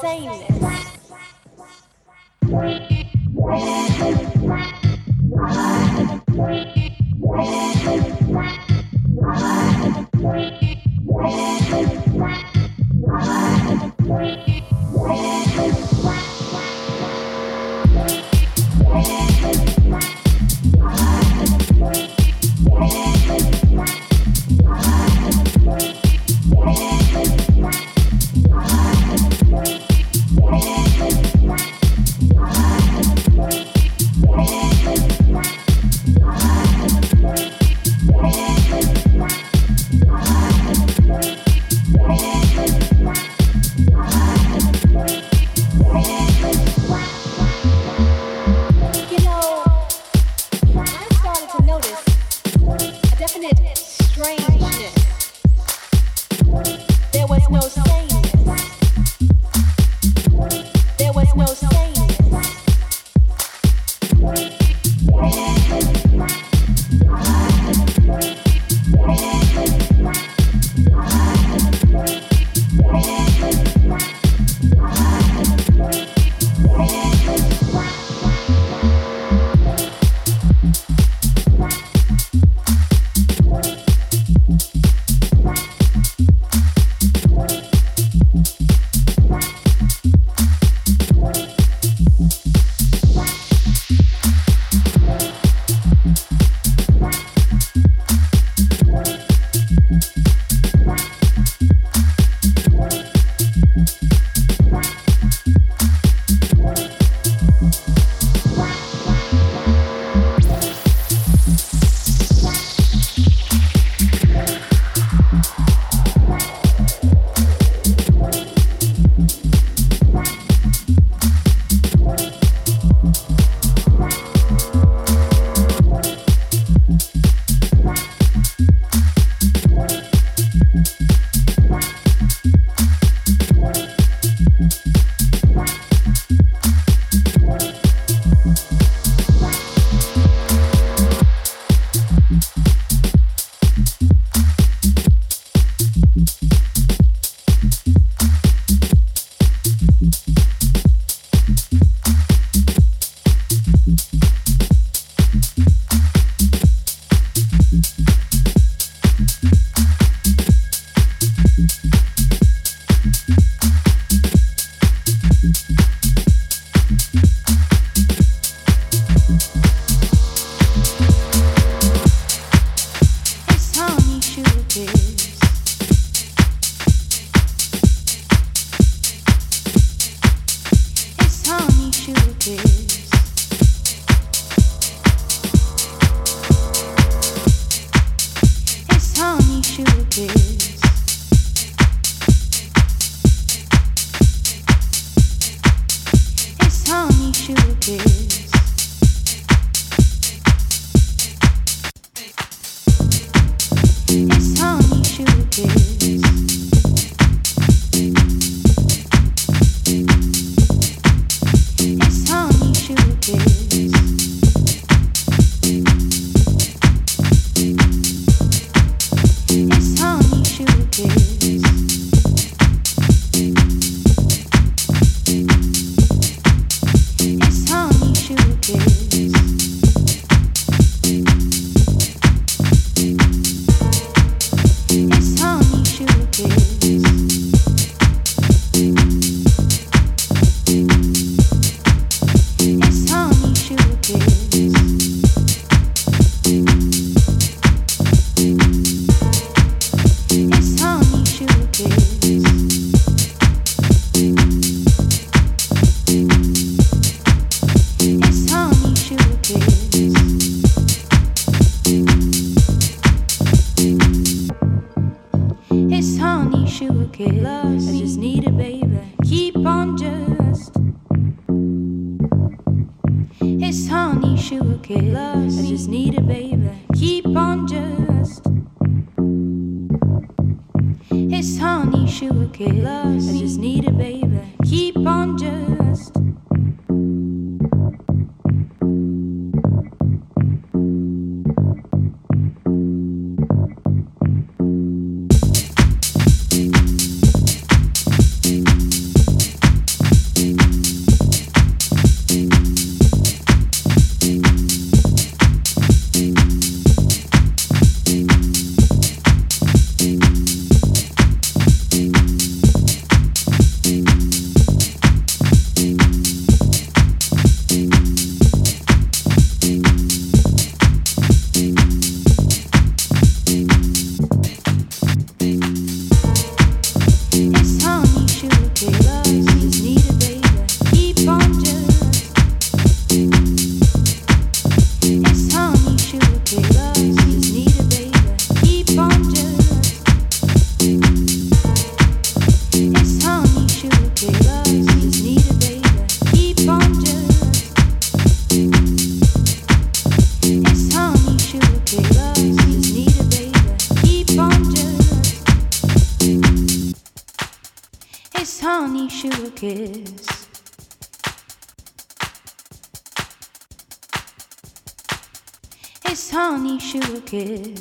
三亿元。this honey sugar kiss. I just need a baby. Keep on just. It's honey sugar kiss. I just need a baby. Keep on just. Kiss.